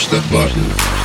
push the.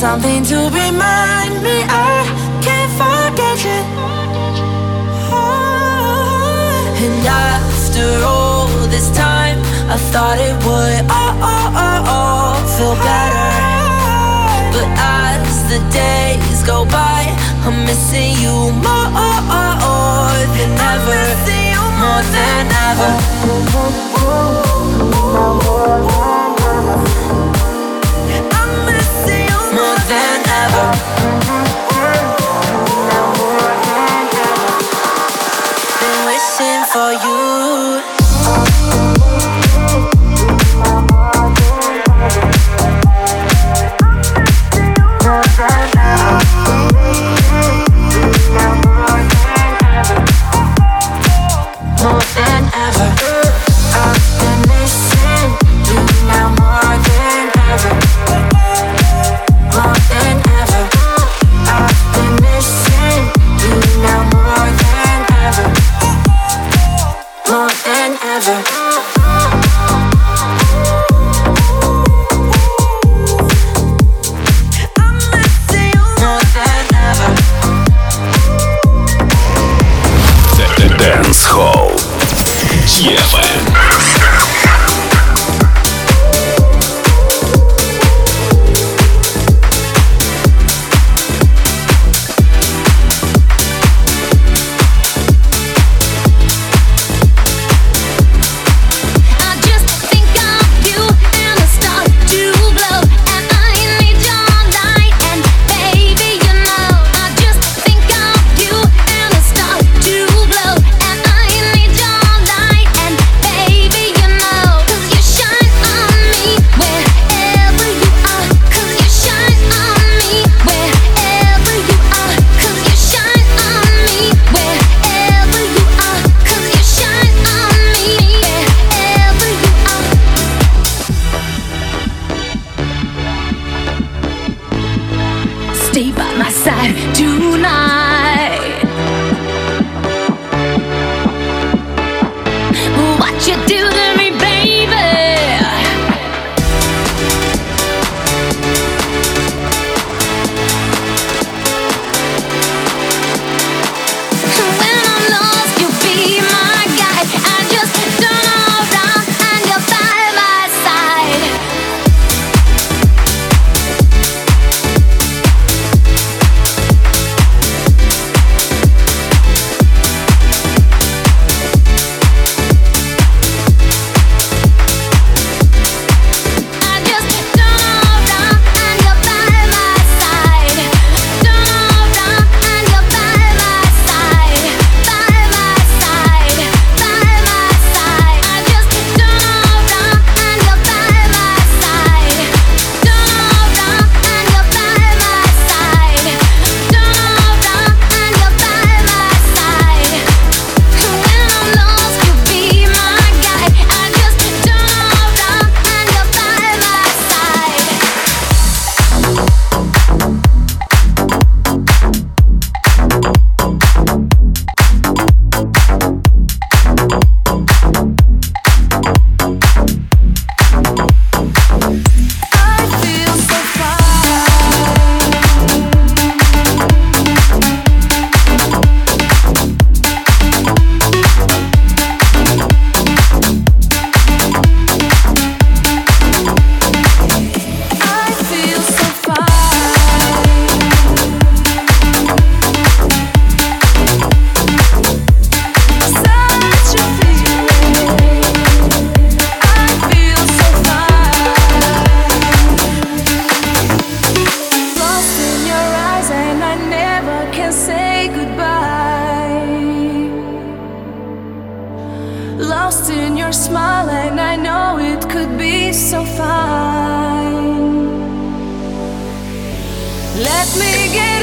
Something to remind Let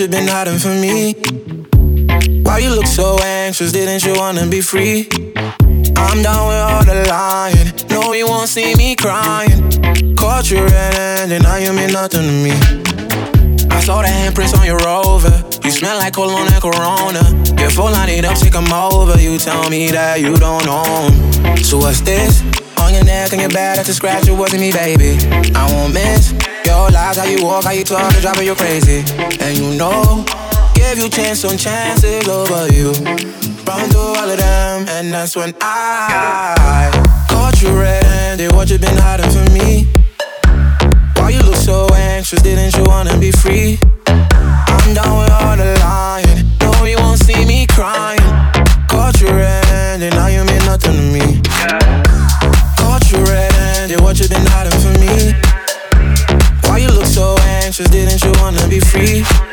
you been hiding from me? Why you look so anxious, didn't you wanna be free? I'm down with all the lying, no you won't see me crying Caught you red-handed, now you mean nothing to me I saw the handprints on your rover. You smell like cologne and Corona. Get full line it up, take 'em over. You tell me that you don't own. So what's this? and ass thinking bad after scratch, it wasn't me, baby. I won't miss your lies, how you walk, how you talk, the driving you crazy. And you know, give you chance on chances over you. Run through all of them, and that's when I caught you red-handed. What you been hiding from me? Why you look so anxious? Didn't you wanna be free? I'm down with all the lying. No, you won't see me crying. Caught you red-handed, now you mean nothing to me what you've been hiding from me? Why you look so anxious? Didn't you wanna be free?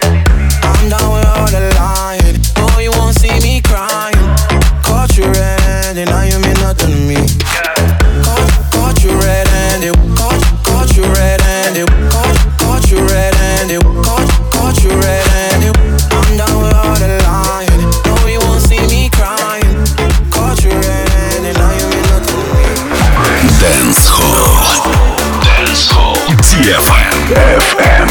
FM.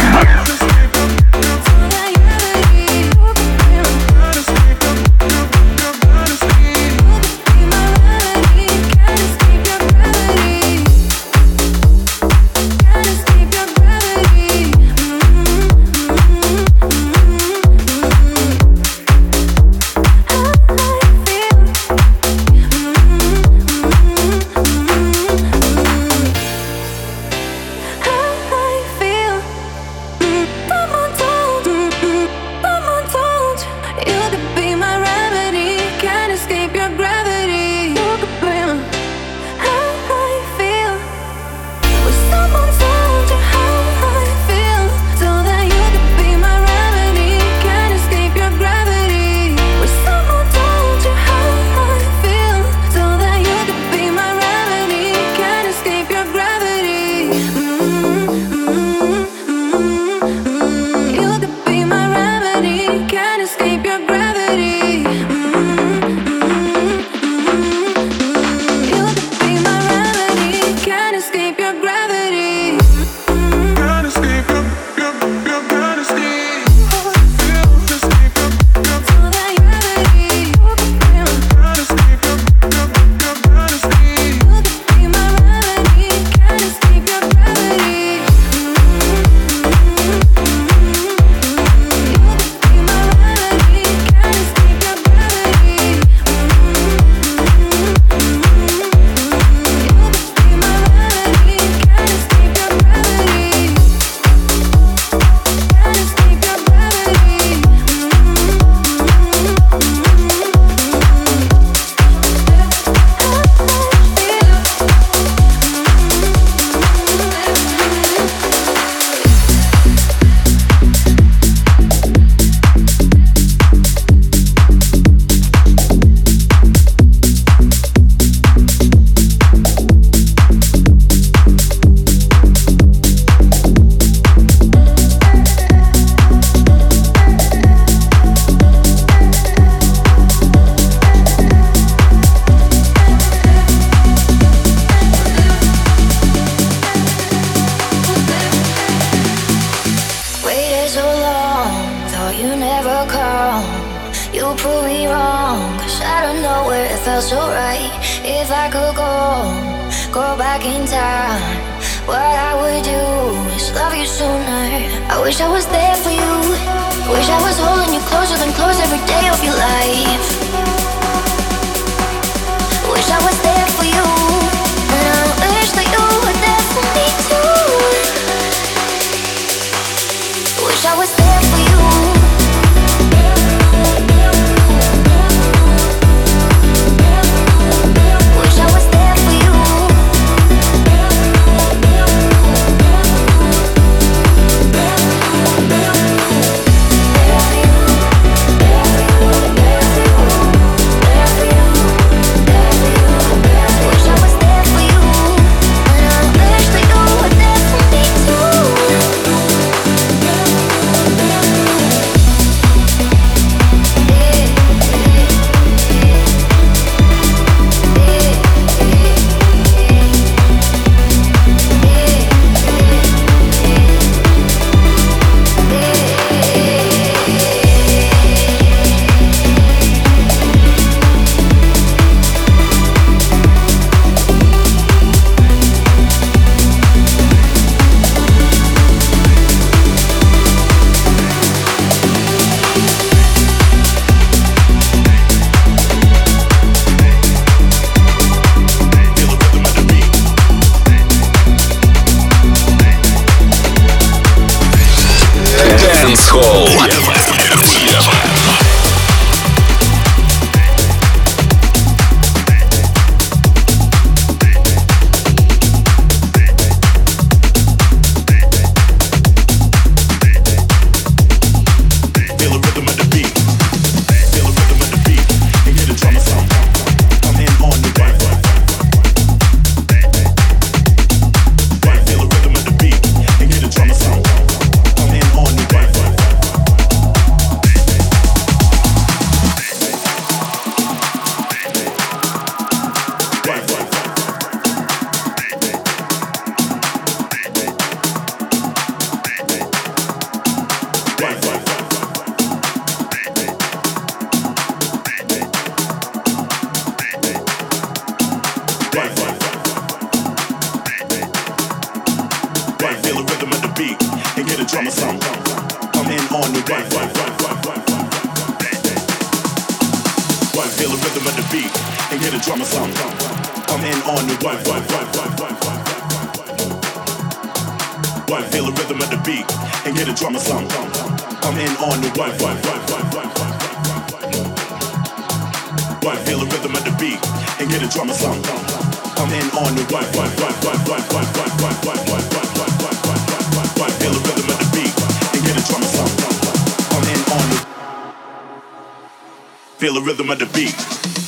Feel the rhythm of the beat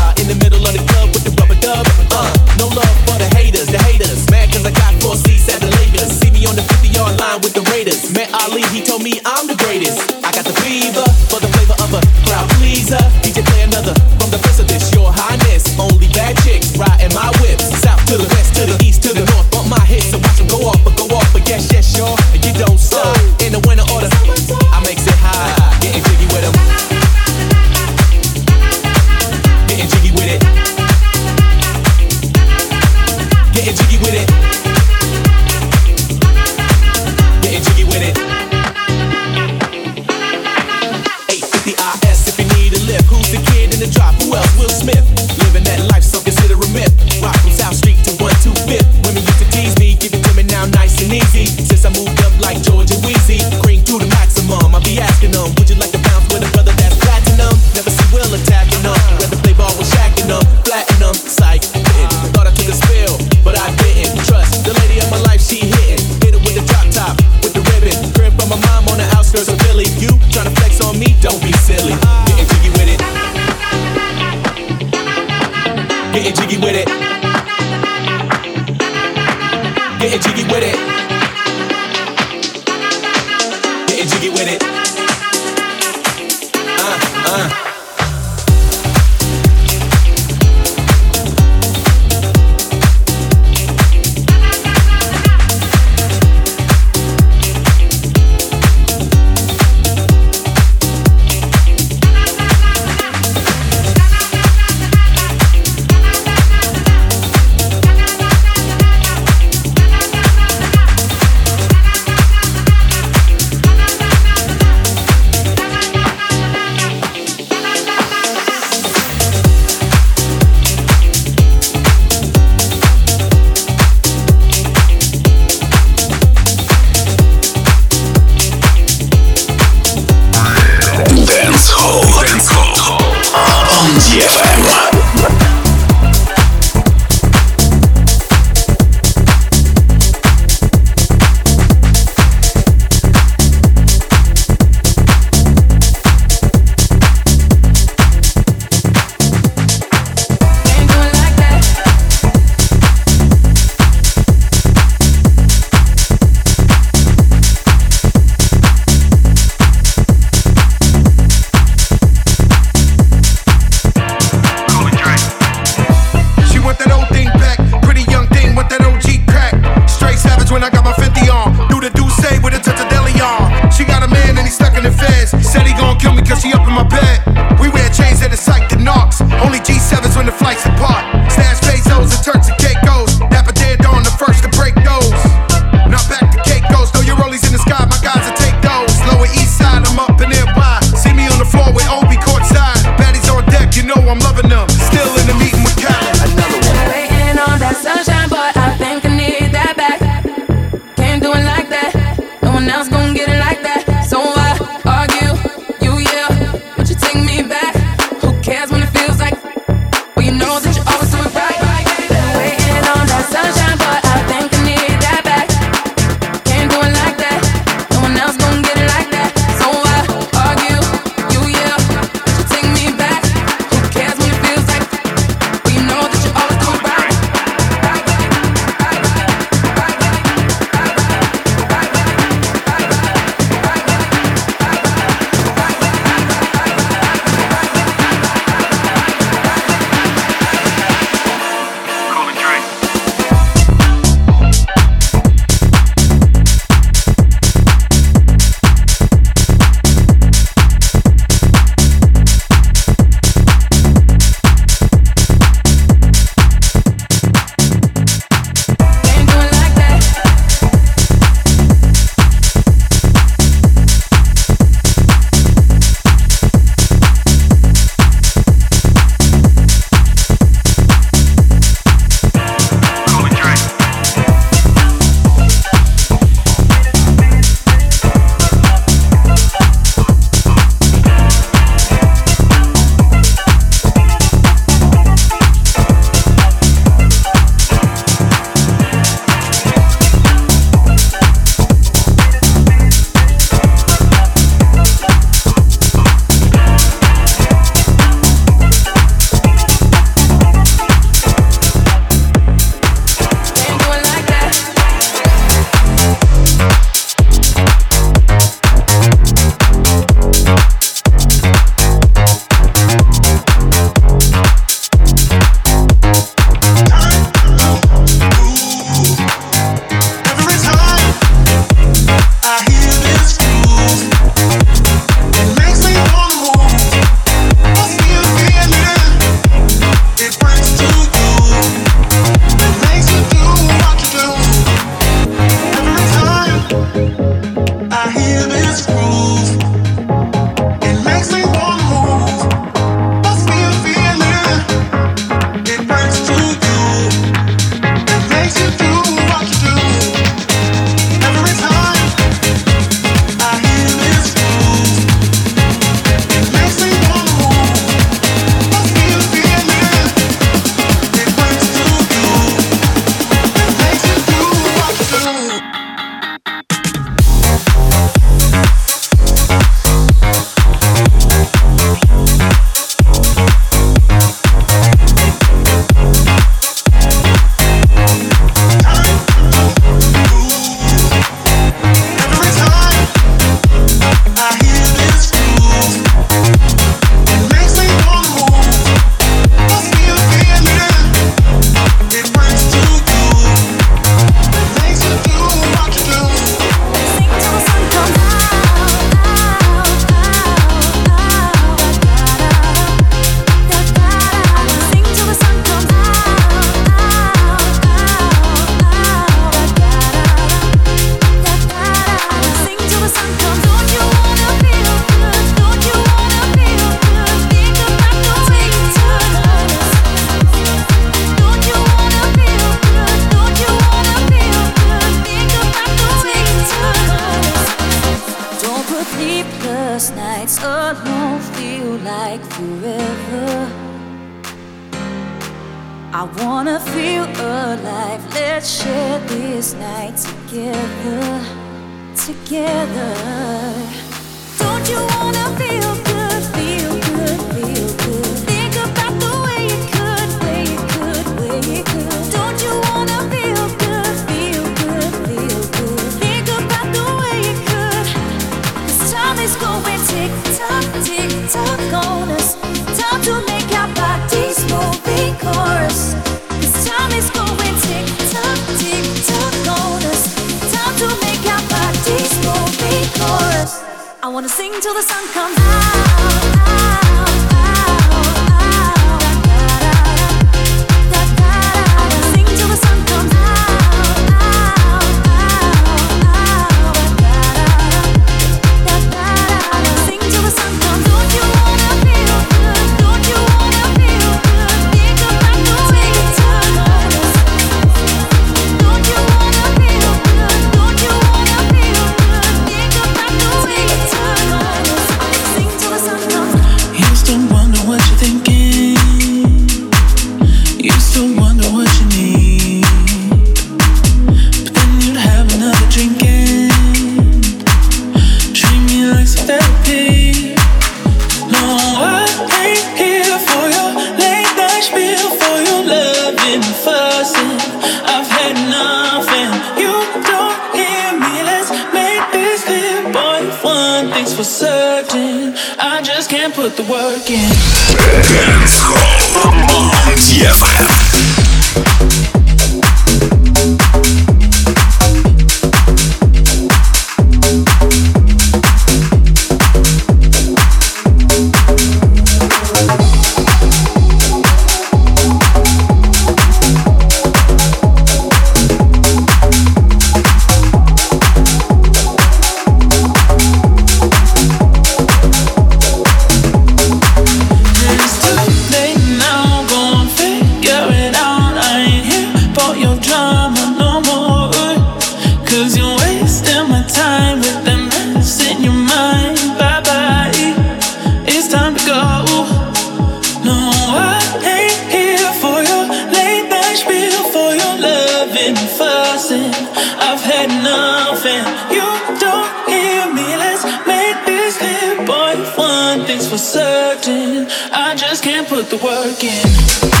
you don't hear me. Let's make this clear, boy. One thing's for certain, I just can't put the work in.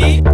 Me.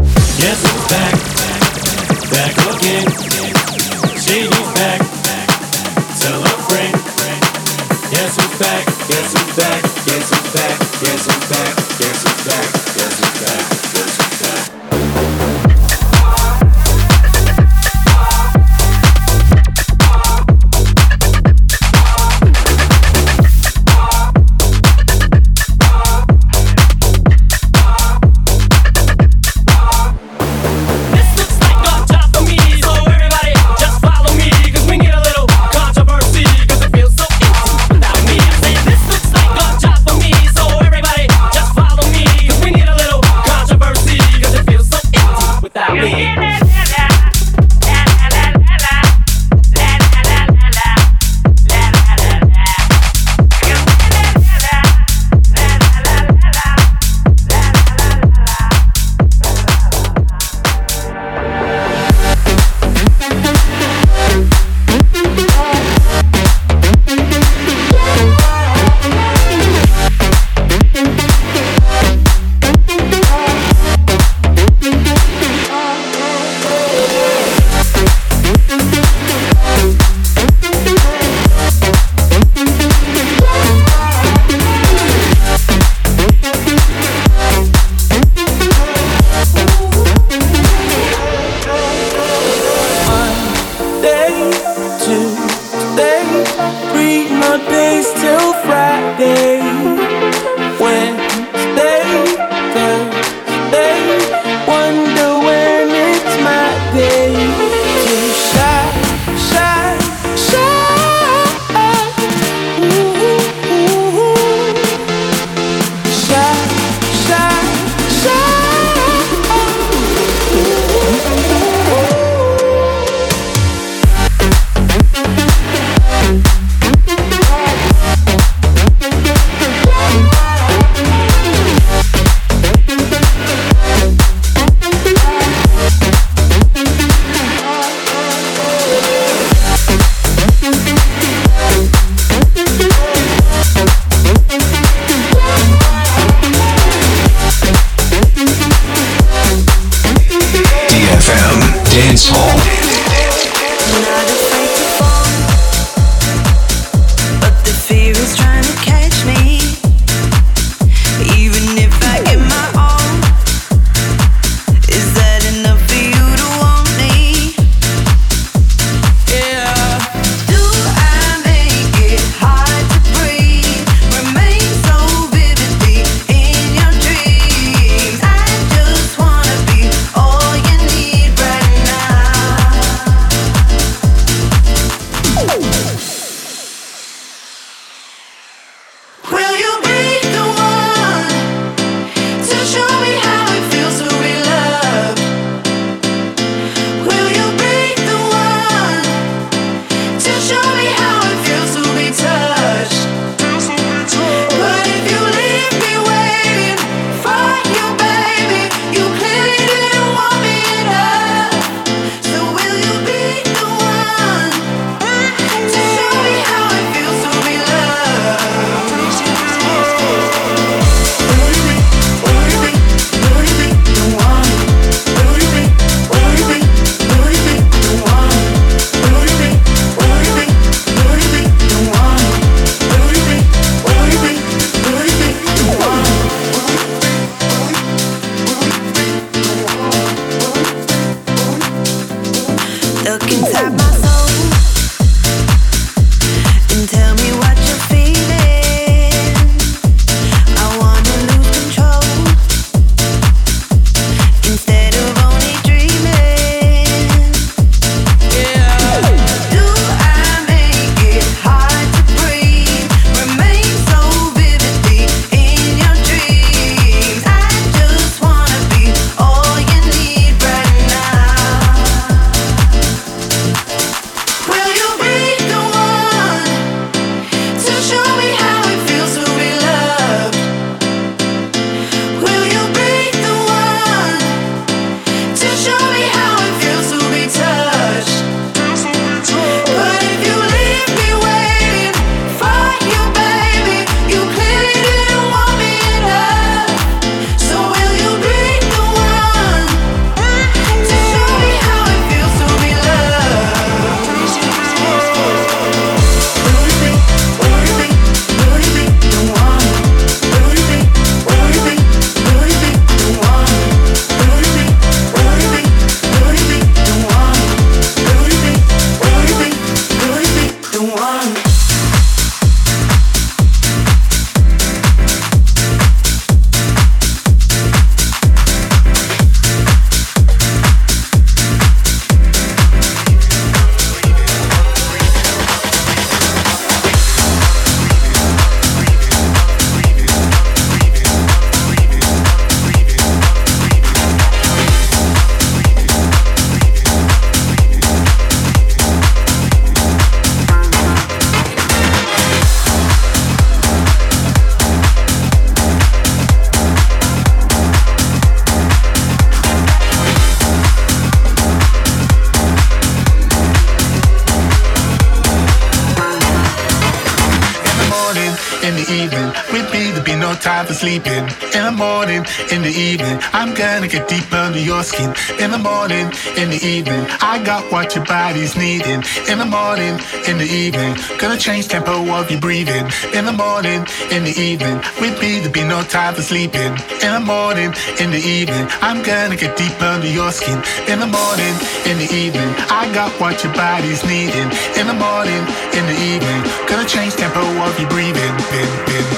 For. In the morning, in the evening, I'm gonna get deep under your skin. In the morning, in the evening, I got what your body's needing. In the morning, in the evening, gonna change tempo of your breathing. In the morning, in the evening, with me there be no time for sleeping. In the morning, in the evening, I'm gonna get deep under your skin. In the morning, in the evening, I got what your body's needing. In the morning, in the evening, gonna change tempo of your breathing. Bin, bin.